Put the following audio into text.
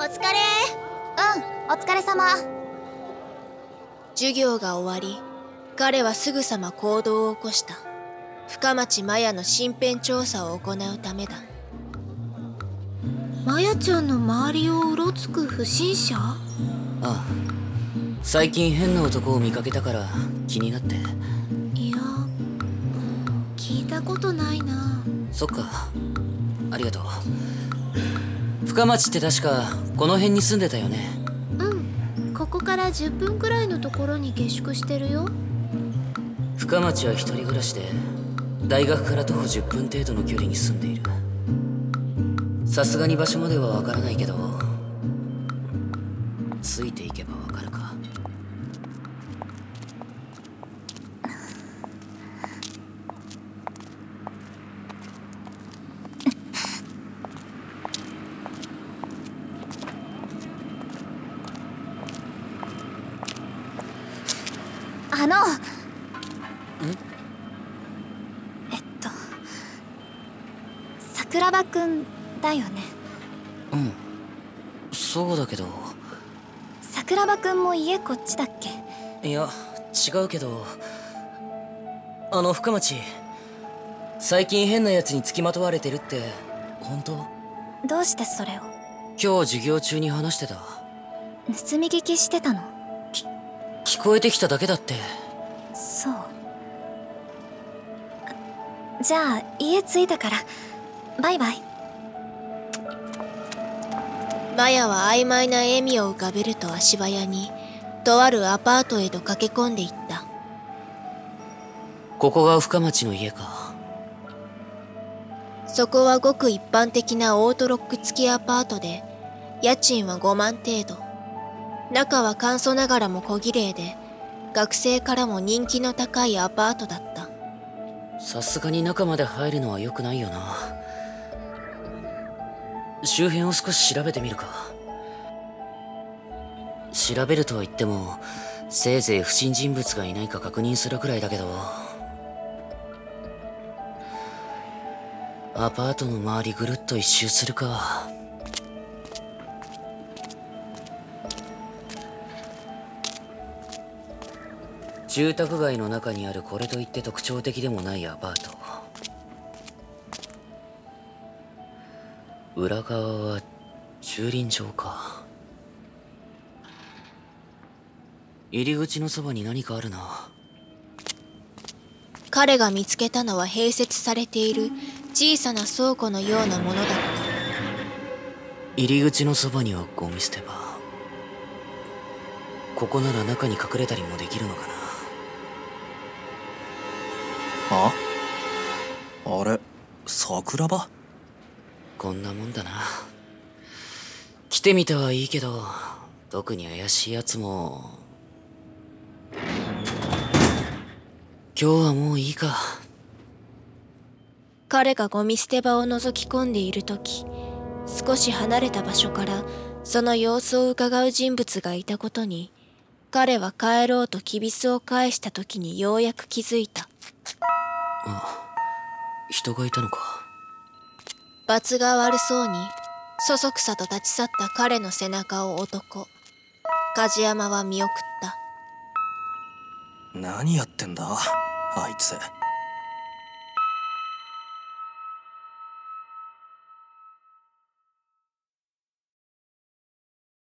お疲れ。うんお疲れ様。授業が終わり彼はすぐさま行動を起こした。深町麻也の身辺調査を行うためだ。マヤちゃんの周りをうろつく不審者？ああ。最近変な男を見かけたから気になって。いや、うん、聞いたことないな。そっか。ありがとう深町って確かこの辺に住んでたよね。うん。ここから10分くらいのところに下宿してるよ。深町は一人暮らしで大学から徒歩10分程度の距離に住んでいる。さすがに場所まではわからないけどあの。えっと。桜庭くんだよね。うん。そうだけど。桜庭くんも家こっちだっけ？いや違うけど。あの深町。最近変な奴につきまとわれてるって本当？どうしてそれを？今日授業中に話してた。盗み聞きしてたの聞こえてきただけだって。そう。じゃあ家着いたから。バイバイ。麻也は曖昧な笑みを浮かべると足早にとあるアパートへと駆け込んでいった。ここが深町の家か。そこはごく一般的なオートロック付きアパートで家賃は5万程度中は簡素ながらも小綺麗で学生からも人気の高いアパートだった。さすがに中まで入るのは良くないよな。周辺を少し調べてみるか。調べるとは言ってもせいぜい不審人物がいないか確認するくらいだけど。アパートの周りぐるっと一周するか。住宅街の中にあるこれといって特徴的でもないアパート。裏側は駐輪場か。入り口のそばに何かあるな。彼が見つけたのは併設されている小さな倉庫のようなものだった。入り口のそばにはゴミ捨て場。ここなら中に隠れたりもできるのかなあ？あれ桜庭？こんなもんだな。来てみたはいいけど特に怪しいやつも。今日はもういいか。彼がゴミ捨て場を覗き込んでいる時少し離れた場所からその様子を伺う人物がいたことに彼は帰ろうときびすを返した時にようやく気づいたあ人がいたのか。罰が悪そうにそそくさと立ち去った彼の背中を男梶山は見送った。何やってんだあいつ